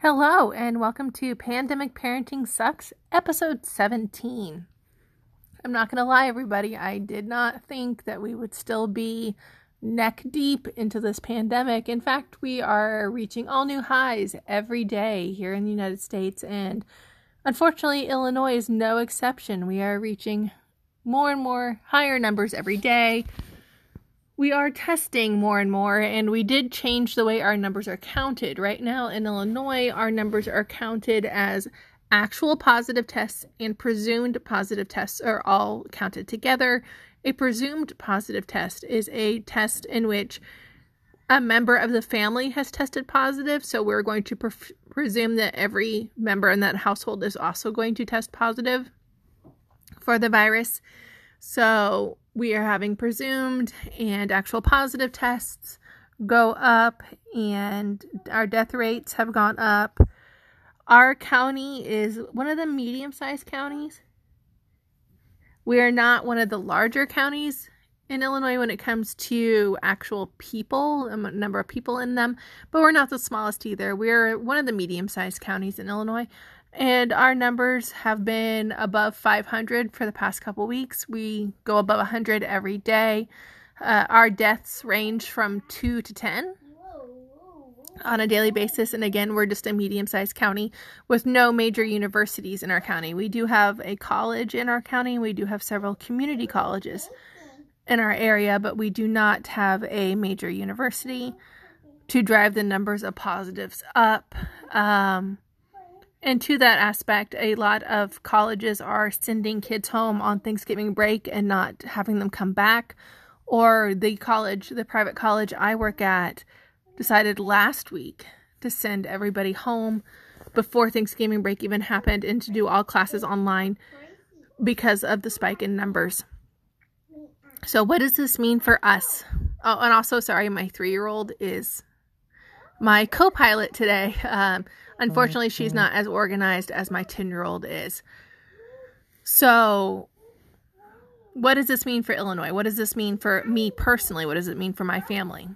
Hello, and welcome to Pandemic Parenting Sucks, episode 17. I'm not going to lie, everybody, I did not think that we would still be neck deep into this pandemic. In fact, we are reaching all new highs every day here in the United States, and unfortunately, Illinois is no exception. We are reaching more and more higher numbers every day we are testing more and more, and we did change the way our numbers are counted. Right now in Illinois, our numbers are counted as actual positive tests and presumed positive tests are all counted together. A presumed positive test is a test in which a member of the family has tested positive, so we're going to pre- presume that every member in that household is also going to test positive for the virus. So we are having presumed and actual positive tests go up, and our death rates have gone up. Our county is one of the medium sized counties. We are not one of the larger counties in Illinois when it comes to actual people, a number of people in them, but we're not the smallest either. We're one of the medium sized counties in Illinois and our numbers have been above 500 for the past couple weeks. We go above 100 every day. Uh, our deaths range from 2 to 10 on a daily basis. And again, we're just a medium sized county with no major universities in our county. We do have a college in our county, we do have several community colleges in our area, but we do not have a major university to drive the numbers of positives up. Um, and to that aspect, a lot of colleges are sending kids home on Thanksgiving break and not having them come back. Or the college, the private college I work at, decided last week to send everybody home before Thanksgiving break even happened and to do all classes online because of the spike in numbers. So, what does this mean for us? Oh, and also, sorry, my three year old is my co pilot today. Um, Unfortunately, she's not as organized as my 10 year old is. So, what does this mean for Illinois? What does this mean for me personally? What does it mean for my family?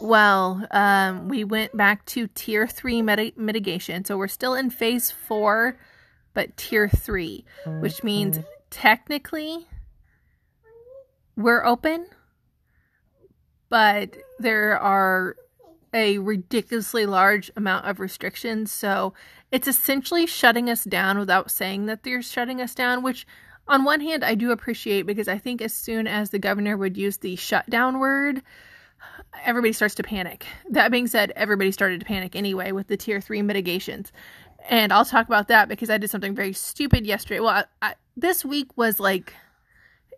Well, um, we went back to tier three mit- mitigation. So we're still in phase four, but tier three, which means technically we're open, but there are a ridiculously large amount of restrictions. So it's essentially shutting us down without saying that they're shutting us down, which on one hand I do appreciate because I think as soon as the governor would use the shutdown word, everybody starts to panic. That being said, everybody started to panic anyway with the tier three mitigations. And I'll talk about that because I did something very stupid yesterday. Well, I, I, this week was like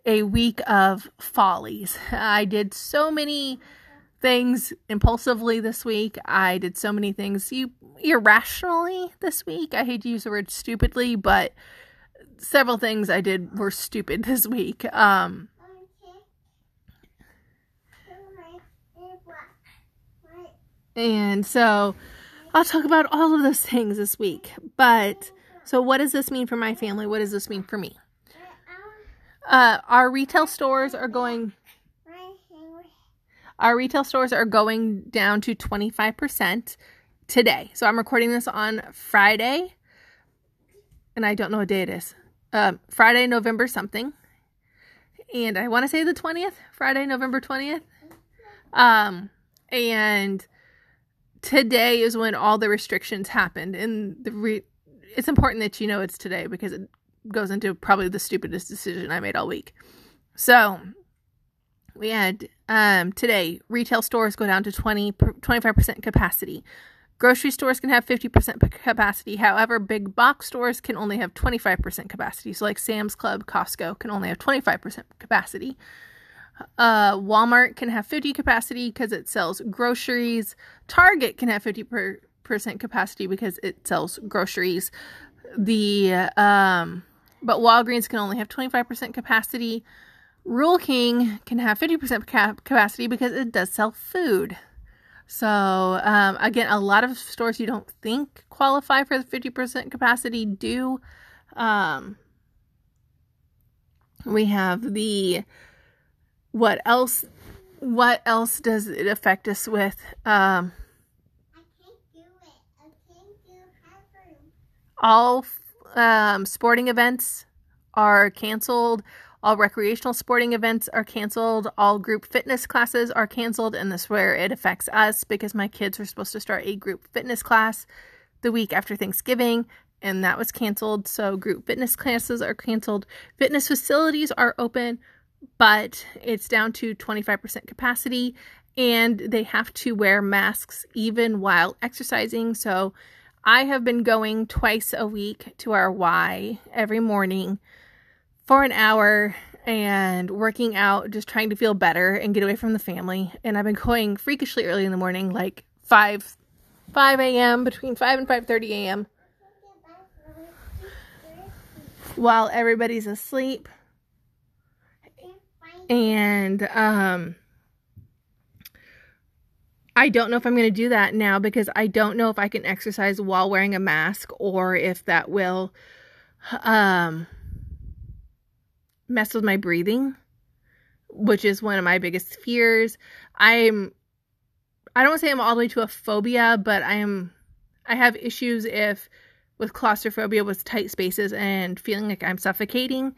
a week of follies. I did so many things impulsively this week. I did so many things you irrationally this week. I hate to use the word stupidly, but several things I did were stupid this week. Um And so I'll talk about all of those things this week. But so what does this mean for my family? What does this mean for me? Uh, our retail stores are going our retail stores are going down to 25% today. So I'm recording this on Friday, and I don't know what day it is. Um, Friday, November something. And I want to say the 20th, Friday, November 20th. Um, and today is when all the restrictions happened. And the re- it's important that you know it's today because it goes into probably the stupidest decision I made all week. So we had um, today retail stores go down to 20 25% capacity. Grocery stores can have 50% capacity. However big box stores can only have 25% capacity. So like sam's club costco can only have 25% capacity. Uh, walmart can have 50 capacity because it sells groceries. Target can have 50% capacity because it sells groceries. The um, but walgreens can only have 25% capacity Rural King can have 50% capacity because it does sell food. So, um, again, a lot of stores you don't think qualify for the 50% capacity do. Um, we have the what else what else does it affect us with um all um, sporting events are canceled. All recreational sporting events are canceled. All group fitness classes are canceled. And this is where it affects us because my kids were supposed to start a group fitness class the week after Thanksgiving and that was canceled. So group fitness classes are canceled. Fitness facilities are open, but it's down to 25% capacity and they have to wear masks even while exercising. So I have been going twice a week to our Y every morning for an hour and working out, just trying to feel better and get away from the family. And I've been going freakishly early in the morning, like 5 5 a.m. between 5 and 5:30 a.m. while everybody's asleep. And um I don't know if I'm going to do that now because I don't know if I can exercise while wearing a mask or if that will um, mess with my breathing, which is one of my biggest fears. I'm I don't say I'm all the way to a phobia, but I am I have issues if with claustrophobia with tight spaces and feeling like I'm suffocating.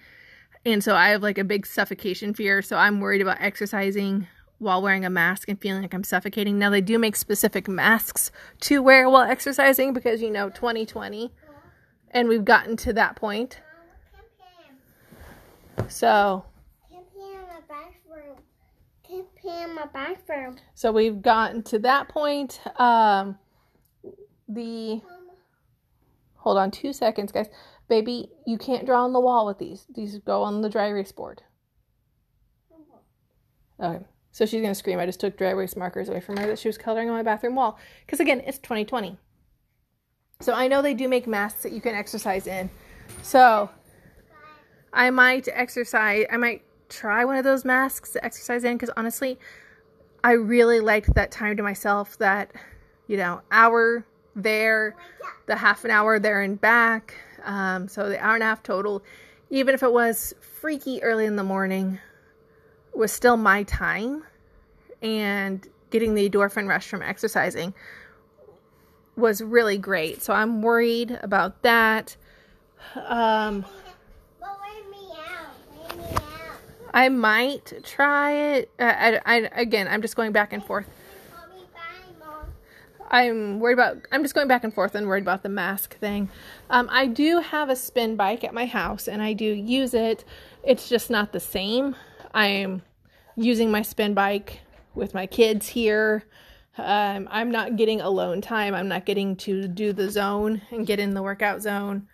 And so I have like a big suffocation fear, so I'm worried about exercising while wearing a mask and feeling like I'm suffocating. Now, they do make specific masks to wear while exercising because, you know, 2020, and we've gotten to that point. So, so we've gotten to that point. Um, the hold on two seconds, guys. Baby, you can't draw on the wall with these. These go on the dry erase board. Okay. So she's to scream. I just took dry erase markers away from her that she was coloring on my bathroom wall. Because again, it's 2020. So I know they do make masks that you can exercise in. So I might exercise, I might try one of those masks to exercise in because honestly, I really liked that time to myself that, you know, hour there, the half an hour there and back. Um, so the hour and a half total, even if it was freaky early in the morning, was still my time and getting the endorphin rush from exercising was really great. So I'm worried about that. Um, I might try it. I, I, again, I'm just going back and forth. I'm worried about. I'm just going back and forth and worried about the mask thing. Um, I do have a spin bike at my house, and I do use it. It's just not the same. I'm using my spin bike with my kids here. Um, I'm not getting alone time. I'm not getting to do the zone and get in the workout zone.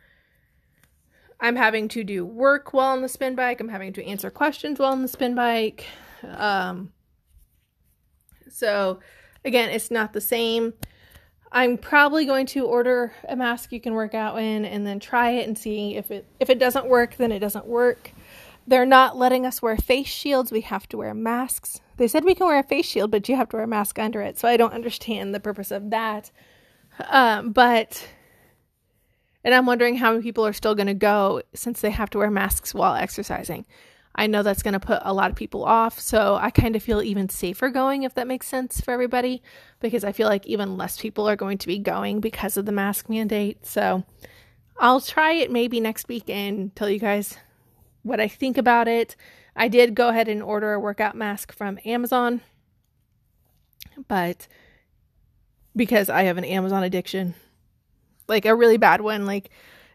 I'm having to do work while on the spin bike. I'm having to answer questions while on the spin bike. Um, so, again, it's not the same. I'm probably going to order a mask you can work out in and then try it and see if it if it doesn't work, then it doesn't work. They're not letting us wear face shields. We have to wear masks. They said we can wear a face shield, but you have to wear a mask under it. So I don't understand the purpose of that. Um, but, and I'm wondering how many people are still going to go since they have to wear masks while exercising. I know that's going to put a lot of people off. So I kind of feel even safer going, if that makes sense for everybody, because I feel like even less people are going to be going because of the mask mandate. So I'll try it maybe next week and tell you guys what I think about it. I did go ahead and order a workout mask from Amazon, but because I have an Amazon addiction, like a really bad one, like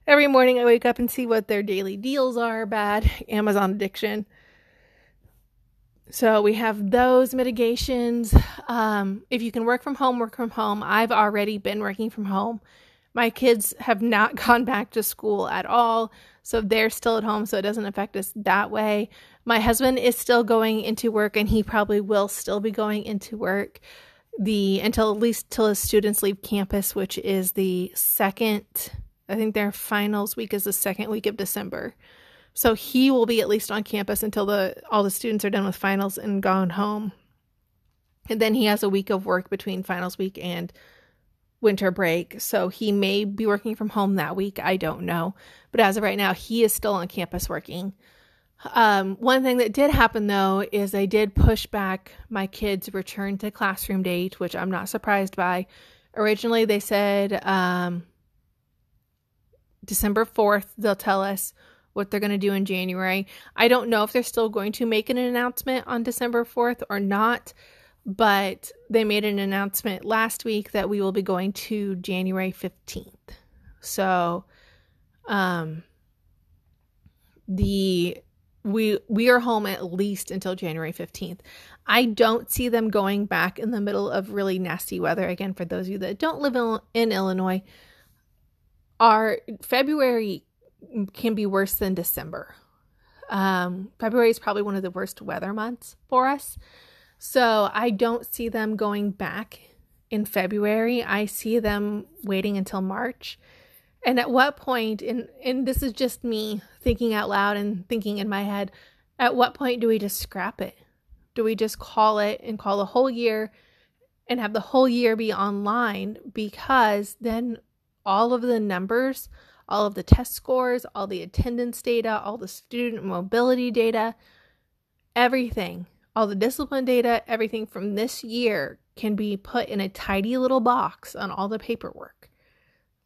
every morning I wake up and see what their daily deals are, bad Amazon addiction. So we have those mitigations. Um, if you can work from home, work from home. I've already been working from home. My kids have not gone back to school at all. So they're still at home, so it doesn't affect us that way. My husband is still going into work, and he probably will still be going into work the until at least till his students leave campus, which is the second. I think their finals week is the second week of December. So he will be at least on campus until the all the students are done with finals and gone home. And then he has a week of work between finals week and winter break. So he may be working from home that week. I don't know. But as of right now, he is still on campus working. Um, one thing that did happen though is they did push back my kids' return to classroom date, which I'm not surprised by. Originally, they said um, December 4th, they'll tell us what they're going to do in January. I don't know if they're still going to make an announcement on December 4th or not, but they made an announcement last week that we will be going to January 15th. So, um, the we we are home at least until January 15th. I don't see them going back in the middle of really nasty weather again for those of you that don't live in, in Illinois. Our February can be worse than December. Um, February is probably one of the worst weather months for us. So I don't see them going back in February. I see them waiting until March. And at what point, and, and this is just me thinking out loud and thinking in my head, at what point do we just scrap it? Do we just call it and call a whole year and have the whole year be online? Because then all of the numbers all of the test scores, all the attendance data, all the student mobility data, everything, all the discipline data, everything from this year can be put in a tidy little box on all the paperwork.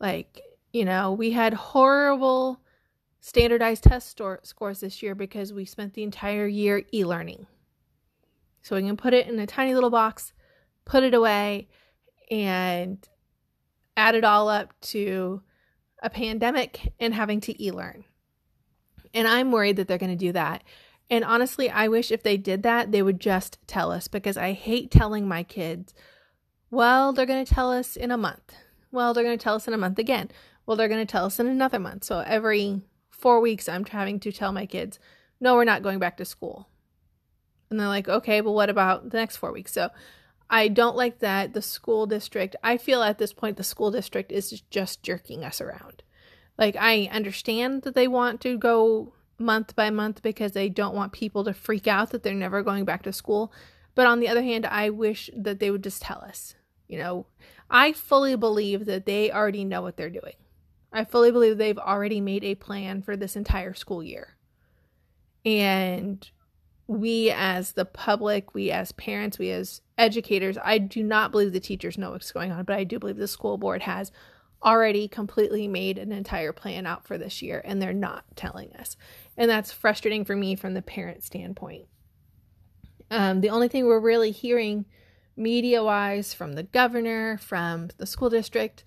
Like, you know, we had horrible standardized test store, scores this year because we spent the entire year e learning. So we can put it in a tiny little box, put it away, and add it all up to a pandemic and having to e learn. And I'm worried that they're going to do that. And honestly, I wish if they did that, they would just tell us because I hate telling my kids, well, they're going to tell us in a month. Well, they're going to tell us in a month again. Well, they're going to tell us in another month. So every four weeks, I'm having to tell my kids, no, we're not going back to school. And they're like, okay, but what about the next four weeks? So I don't like that the school district, I feel at this point, the school district is just jerking us around. Like, I understand that they want to go month by month because they don't want people to freak out that they're never going back to school. But on the other hand, I wish that they would just tell us. You know, I fully believe that they already know what they're doing. I fully believe they've already made a plan for this entire school year. And we as the public, we as parents, we as educators, I do not believe the teachers know what's going on, but I do believe the school board has already completely made an entire plan out for this year and they're not telling us. And that's frustrating for me from the parent standpoint. Um, the only thing we're really hearing media wise from the governor, from the school district,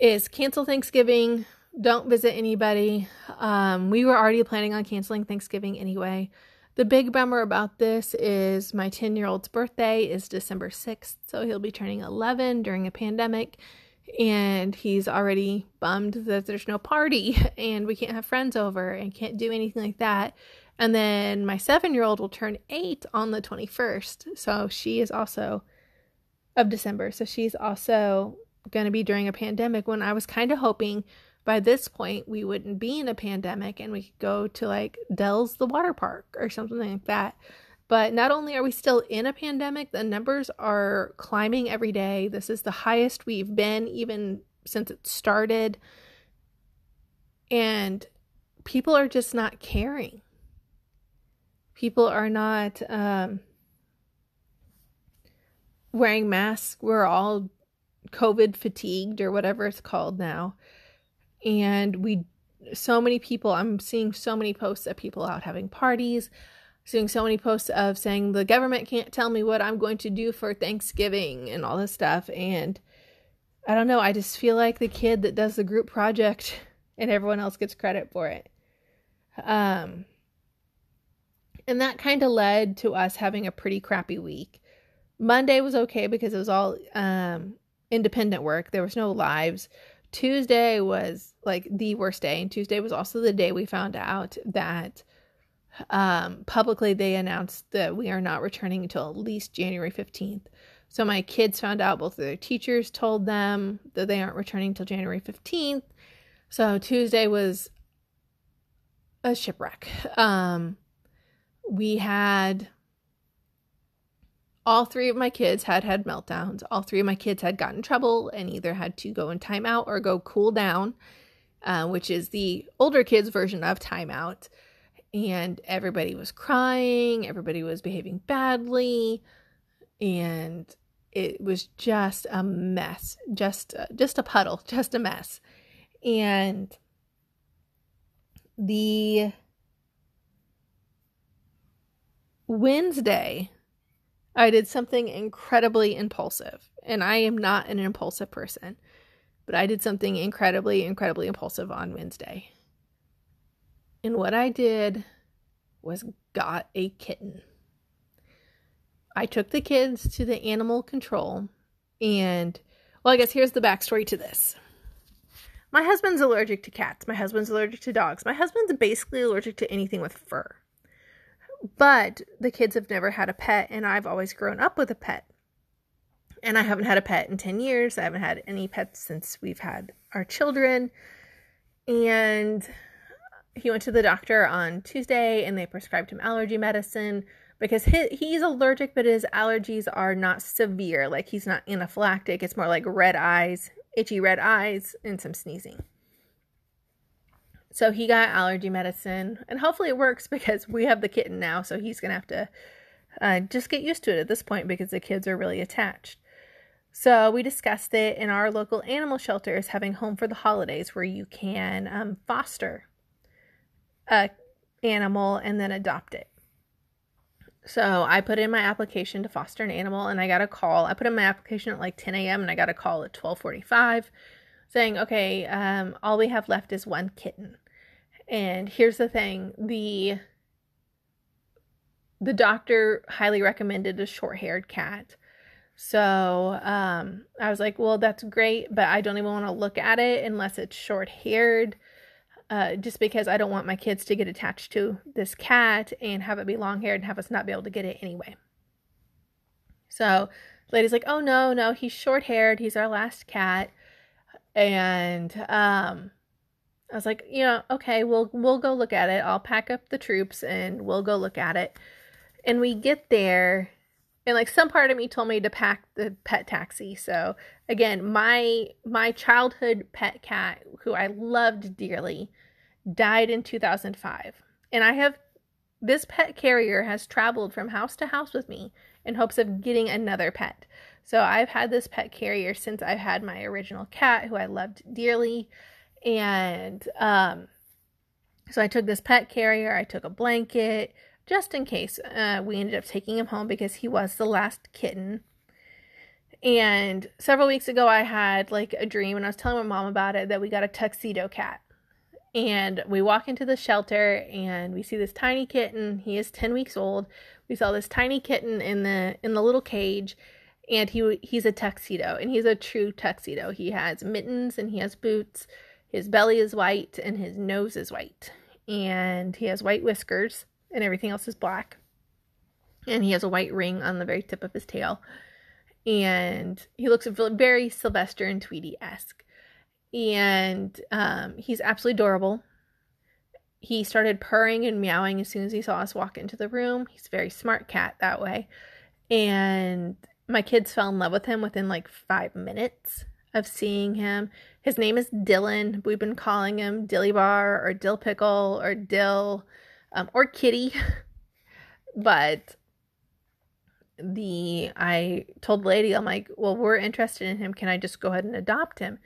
is cancel Thanksgiving, don't visit anybody. Um, we were already planning on canceling Thanksgiving anyway. The big bummer about this is my 10 year old's birthday is December 6th, so he'll be turning 11 during a pandemic. And he's already bummed that there's no party and we can't have friends over and can't do anything like that. And then my seven year old will turn eight on the 21st. So she is also of December. So she's also going to be during a pandemic when I was kind of hoping by this point we wouldn't be in a pandemic and we could go to like Dells the water park or something like that. But not only are we still in a pandemic, the numbers are climbing every day. This is the highest we've been even since it started. And people are just not caring. People are not um, wearing masks. We're all COVID fatigued or whatever it's called now. And we so many people i'm seeing so many posts of people out having parties seeing so many posts of saying the government can't tell me what i'm going to do for thanksgiving and all this stuff. And i don't know i just feel like the kid that does the group project and everyone else gets credit for it. Um and that kind of led to us having a pretty crappy week. Monday was okay because it was all um independent work there was no lives Tuesday was like the worst day, and Tuesday was also the day we found out that um, publicly they announced that we are not returning until at least January 15th. So my kids found out, both of their teachers told them that they aren't returning until January 15th. So Tuesday was a shipwreck. Um, we had all three of my kids had had meltdowns. All three of my kids had gotten trouble and either had to go in timeout or go cool down, uh, which is the older kids' version of timeout. And everybody was crying, everybody was behaving badly, and it was just a mess, just uh, just a puddle, just a mess. And the Wednesday, I did something incredibly impulsive. And I am not an impulsive person, but I did something incredibly, incredibly impulsive on Wednesday. And what I did was got a kitten. I took the kids to the animal control, and well, I guess here's the backstory to this. My husband's allergic to cats. My husband's allergic to dogs. My husband's basically allergic to anything with fur. But the kids have never had a pet, and I've always grown up with a pet. And I haven't had a pet in 10 years. I haven't had any pets since we've had our children. And he went to the doctor on Tuesday and they prescribed him allergy medicine because he, he's allergic, but his allergies are not severe. Like he's not anaphylactic. It's more like red eyes, itchy red eyes, and some sneezing. So he got allergy medicine, and hopefully it works because we have the kitten now. So he's gonna have to uh, just get used to it at this point because the kids are really attached. So we discussed it in our local animal shelters having home for the holidays where you can um, foster a animal and then adopt it. So I put in my application to foster an animal and I got a call. I put in my application at like 10 a.m. and I got a call at 1245 saying, okay, um, all we have left is one kitten. And here's the thing, the the doctor highly recommended a short-haired cat. So um, I was like, well, that's great, but I don't even want to look at it unless it's short-haired uh, just because I don't want my kids to get attached to this cat and have it be long haired and have us not be able to get it anyway. So lady's like, oh no, no, he's short haired. He's our last cat. And um, I was like, you know, okay, we'll we'll go look at it. I'll pack up the troops and we'll go look at it. And we get there and like some part of me told me to pack the pet taxi. So again, my my childhood pet cat who I loved dearly died in 2005. And I have this pet carrier has traveled from house to house with me in hopes of getting another pet. So I've had this pet carrier since I've had my original cat who I loved dearly. And um, so I took this pet carrier, I took a blanket just in case. Uh, we ended up taking him home because he was the last kitten. And several weeks ago, I had like a dream, and I was telling my mom about it that we got a tuxedo cat and we walk into the shelter and we see this tiny kitten he is 10 weeks old we saw this tiny kitten in the in the little cage and he he's a tuxedo and he's a true tuxedo he has mittens and he has boots his belly is white and his nose is white and he has white whiskers and everything else is black and he has a white ring on the very tip of his tail and he looks very sylvester and tweety-esque and um, he's absolutely adorable. He started purring and meowing as soon as he saw us walk into the room. He's a very smart cat that way. And my kids fell in love with him within like five minutes of seeing him. His name is Dylan. We've been calling him Dilly Bar or Dill Pickle or Dill um, or Kitty. but the I told the lady, I'm like, well, we're interested in him. Can I just go ahead and adopt him?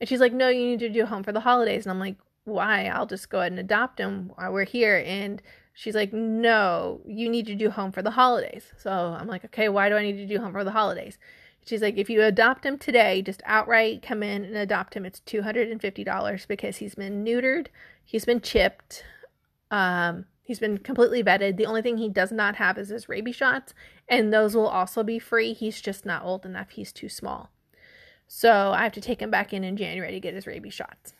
And she's like, no, you need to do home for the holidays. And I'm like, why? I'll just go ahead and adopt him while we're here. And she's like, no, you need to do home for the holidays. So I'm like, okay, why do I need to do home for the holidays? She's like, if you adopt him today, just outright come in and adopt him. It's $250 because he's been neutered, he's been chipped, um, he's been completely vetted. The only thing he does not have is his rabies shots, and those will also be free. He's just not old enough, he's too small. So I have to take him back in in January to get his rabies shots.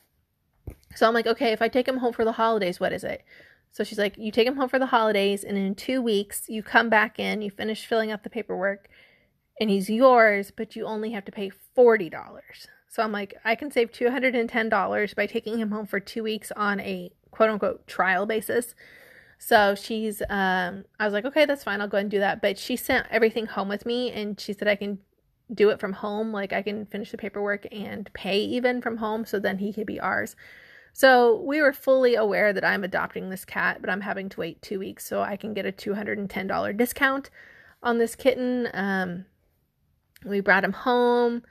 So I'm like, okay, if I take him home for the holidays, what is it? So she's like, you take him home for the holidays, and in two weeks, you come back in, you finish filling out the paperwork, and he's yours, but you only have to pay $40. So I'm like, I can save $210 by taking him home for two weeks on a quote unquote trial basis. So she's, um, I was like, okay, that's fine. I'll go ahead and do that. But she sent everything home with me and she said I can do it from home. Like I can finish the paperwork and pay even from home, so then he could be ours. So we were fully aware that I'm adopting this cat, but I'm having to wait two weeks so I can get a $210 discount on this kitten. Um, we brought him home.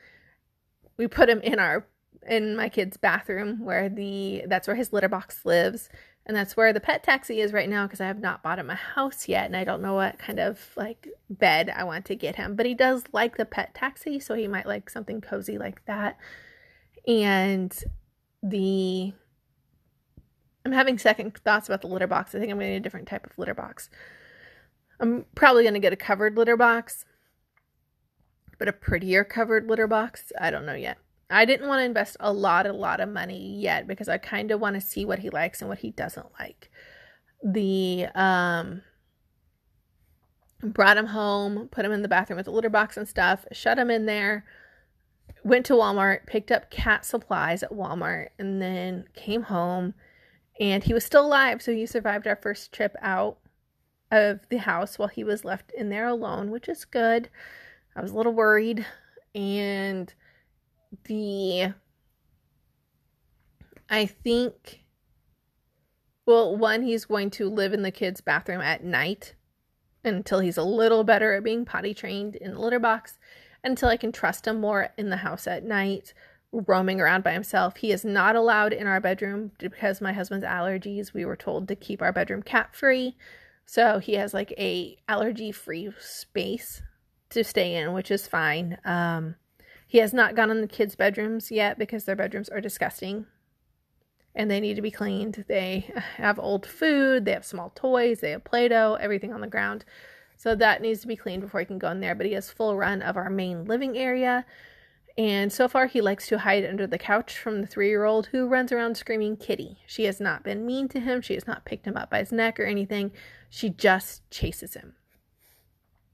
We put him in our in my kid's bathroom where the that's where his litter box lives. And that's where the pet taxi is right now because I have not bought him a house yet and I don't know what kind of like bed I want to get him. But he does like the pet taxi, so he might like something cozy like that. And the I'm having second thoughts about the litter box. I think I'm going to need a different type of litter box. I'm probably going to get a covered litter box, but a prettier covered litter box. I don't know yet. I didn't want to invest a lot, a lot of money yet because I kind of want to see what he likes and what he doesn't like. The um brought him home, put him in the bathroom with the litter box and stuff, shut him in there, went to Walmart, picked up cat supplies at Walmart, and then came home and he was still alive, so he survived our first trip out of the house while he was left in there alone, which is good. I was a little worried and the I think well, one he's going to live in the kids' bathroom at night until he's a little better at being potty trained in the litter box until I can trust him more in the house at night roaming around by himself. He is not allowed in our bedroom because my husband's allergies. We were told to keep our bedroom cat free. So he has like a allergy free space to stay in, which is fine. Um, he has not gone in the kids' bedrooms yet because their bedrooms are disgusting and they need to be cleaned. They have old food, they have small toys, they have Play Doh, everything on the ground. So that needs to be cleaned before he can go in there. But he has full run of our main living area. And so far, he likes to hide under the couch from the three year old who runs around screaming kitty. She has not been mean to him. She has not picked him up by his neck or anything. She just chases him.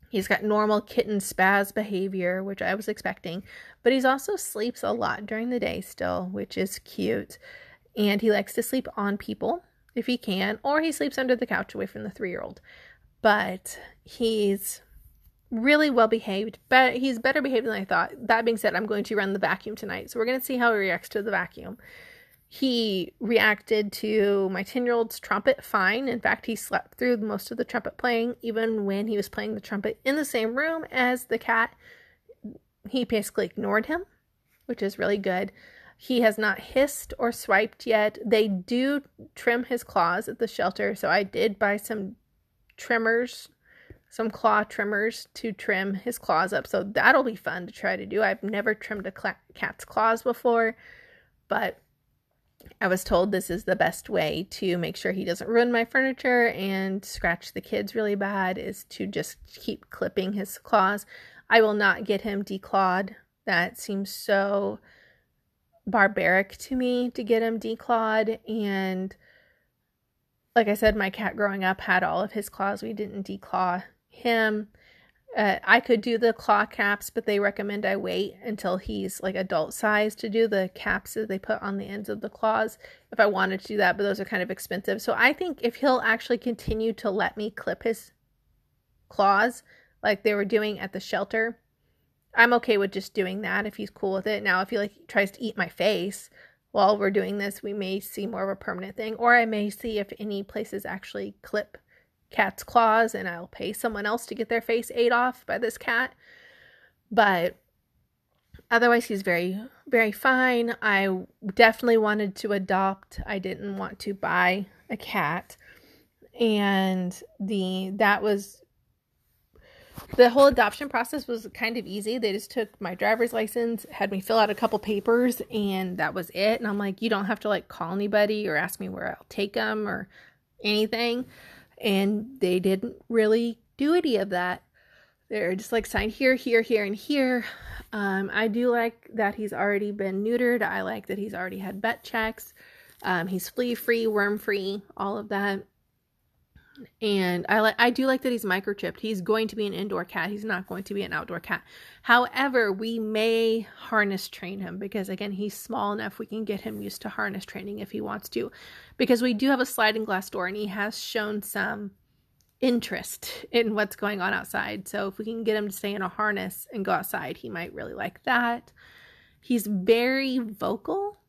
He's got normal kitten spaz behavior, which I was expecting, but he's also sleeps a lot during the day still, which is cute. And he likes to sleep on people if he can, or he sleeps under the couch away from the three year old. But he's really well behaved, but he's better behaved than I thought. That being said, I'm going to run the vacuum tonight. So we're going to see how he reacts to the vacuum. He reacted to my 10 year old's trumpet fine. In fact, he slept through most of the trumpet playing, even when he was playing the trumpet in the same room as the cat. He basically ignored him, which is really good. He has not hissed or swiped yet. They do trim his claws at the shelter, so I did buy some trimmers, some claw trimmers to trim his claws up. So that'll be fun to try to do. I've never trimmed a cat's claws before, but I was told this is the best way to make sure he doesn't ruin my furniture and scratch the kids really bad is to just keep clipping his claws. I will not get him declawed. That seems so barbaric to me to get him declawed and like I said my cat growing up had all of his claws. We didn't declaw him. Uh, I could do the claw caps, but they recommend I wait until he's like adult size to do the caps that they put on the ends of the claws if I wanted to do that, but those are kind of expensive. So I think if he'll actually continue to let me clip his claws like they were doing at the shelter, I'm okay with just doing that if he's cool with it. Now, if he like tries to eat my face while we're doing this, we may see more of a permanent thing, or I may see if any places actually clip cat's claws and I'll pay someone else to get their face ate off by this cat. But otherwise, he's very, very fine. I definitely wanted to adopt, I didn't want to buy a cat. And the that was the whole adoption process was kind of easy. They just took my driver's license, had me fill out a couple papers, and that was it. And I'm like, you don't have to like call anybody or ask me where I'll take them or anything and they didn't really do any of that. They're just like sign here, here, here, and here. Um, I do like that he's already been neutered. I like that he's already had vet checks. Um, he's flea free, worm free, all of that. And I like I do like that he's microchipped. He's going to be an indoor cat. He's not going to be an outdoor cat. However, we may harness train him because again, he's small enough we can get him used to harness training if he wants to. Because we do have a sliding glass door and he has shown some interest in what's going on outside. So if we can get him to stay in a harness and go outside, he might really like that. He's very vocal.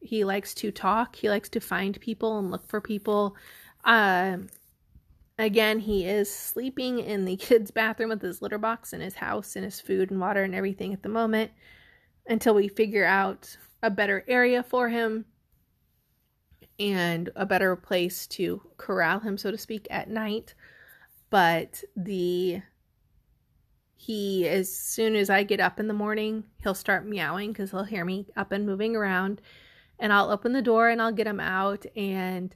He likes to talk. He likes to find people and look for people. Um, Again, he is sleeping in the kids' bathroom with his litter box and his house and his food and water and everything at the moment until we figure out a better area for him. and a better place to corral him, so to speak, at night. But the he as soon as I get up in the morning, he'll start meowing because he'll hear me up and moving around, and I'll open the door and I'll get him out and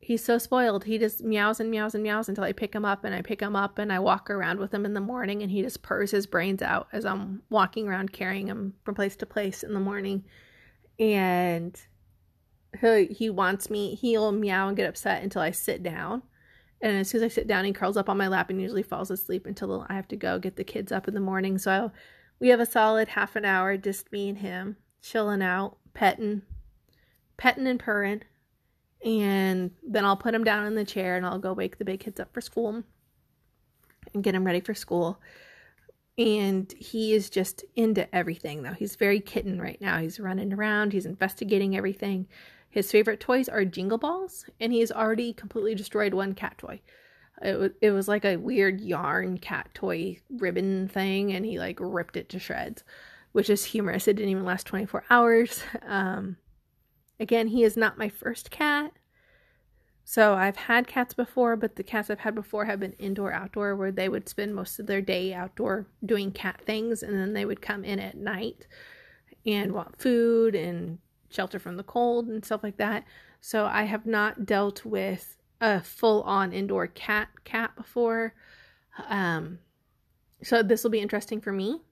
he's so spoiled. He just meows and meows and meows until I pick him up and I pick him up and I walk around with him in the morning and he just purrs his brains out as I'm walking around carrying him from place to place in the morning. And he, he wants me, he'll meow and get upset until I sit down. And as soon as I sit down, he curls up on my lap and usually falls asleep until I have to go get the kids up in the morning. So we have a solid half an hour, just me and him, chilling out, petting, petting and purring and then I'll put him down in the chair and I'll go wake the big kids up for school and get him ready for school. And he is just into everything, though. He's very kitten right now. He's running around, he's investigating everything. His favorite toys are jingle balls, and he's already completely destroyed one cat toy. It was, it was like a weird yarn cat toy ribbon thing, and he like ripped it to shreds, which is humorous. It didn't even last 24 hours. Um, Again, he is not my first cat. So I've had cats before, but the cats I've had before have been indoor outdoor where they would spend most of their day outdoor doing cat things and then they would come in at night and want food and shelter from the cold and stuff like that. So I have not dealt with a full on indoor cat cat before. Um so this will be interesting for me.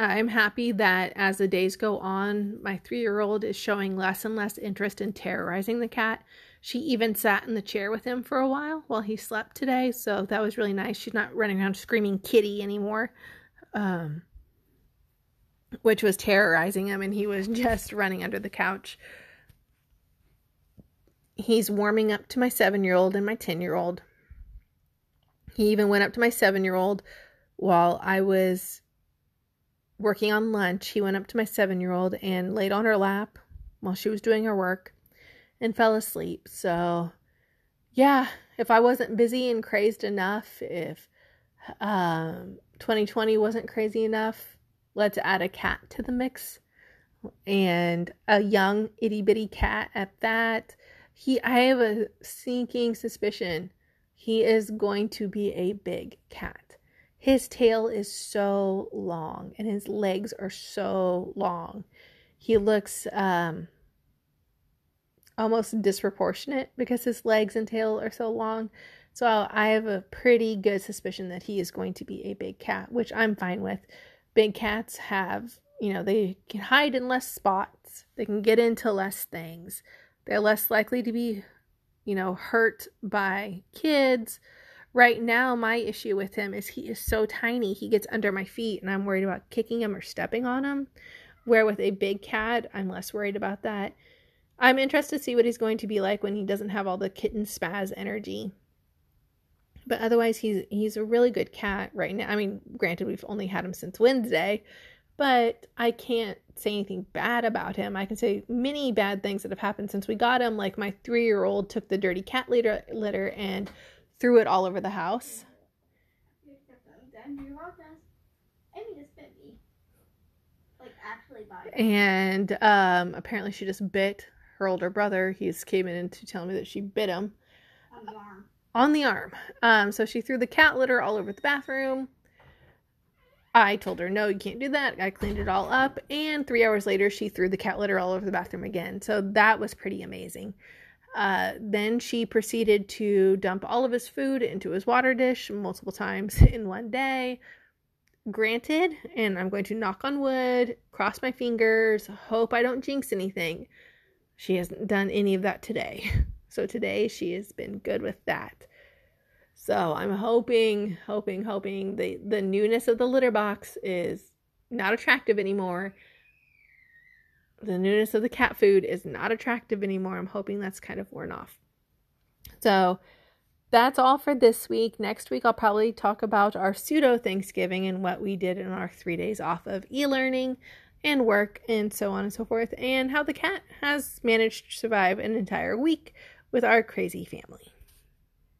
I'm happy that as the days go on, my three year old is showing less and less interest in terrorizing the cat. She even sat in the chair with him for a while while he slept today, so that was really nice. She's not running around screaming kitty anymore, um, which was terrorizing him, and he was just running under the couch. He's warming up to my seven year old and my 10 year old. He even went up to my seven year old while I was working on lunch, he went up to my seven year old and laid on her lap while she was doing her work and fell asleep. So, yeah, if I wasn't busy and crazed enough, if um, 2020 wasn't crazy enough, let's add a cat to the mix and a young itty bitty cat at that. He, I have a sinking suspicion he is going to be a big cat. His tail is so long and his legs are so long. He looks um, almost disproportionate because his legs and tail are so long. So I have a pretty good suspicion that he is going to be a big cat, which I'm fine with. Big cats have, you know, they can hide in less spots, they can get into less things, they're less likely to be, you know, hurt by kids Right now, my issue with him is he is so tiny, he gets under my feet, and I'm worried about kicking him or stepping on him. Where with a big cat, I'm less worried about that. I'm interested to see what he's going to be like when he doesn't have all the kitten spaz energy. But otherwise, he's he's a really good cat right now. I mean, granted, we've only had him since Wednesday, but I can't say anything bad about him. I can say many bad things that have happened since we got him. Like my three year old took the dirty cat litter litter and threw it all over the house. And um, apparently she just bit her older brother. He's came in to tell me that she bit him on the arm. On the arm. Um, so she threw the cat litter all over the bathroom. I told her, no, you can't do that. I cleaned it all up. And three hours later, she threw the cat litter all over the bathroom again. So that was pretty amazing. Uh, then she proceeded to dump all of his food into his water dish multiple times in one day. Granted, and I'm going to knock on wood, cross my fingers, hope I don't jinx anything. She hasn't done any of that today. So today she has been good with that. So I'm hoping, hoping, hoping the, the newness of the litter box is not attractive anymore the newness of the cat food is not attractive anymore. I'm hoping that's kind of worn off. So that's all for this week. Next week, I'll probably talk about our pseudo Thanksgiving and what we did in our three days off of e learning and work and so on and so forth, and how the cat has managed to survive an entire week with our crazy family.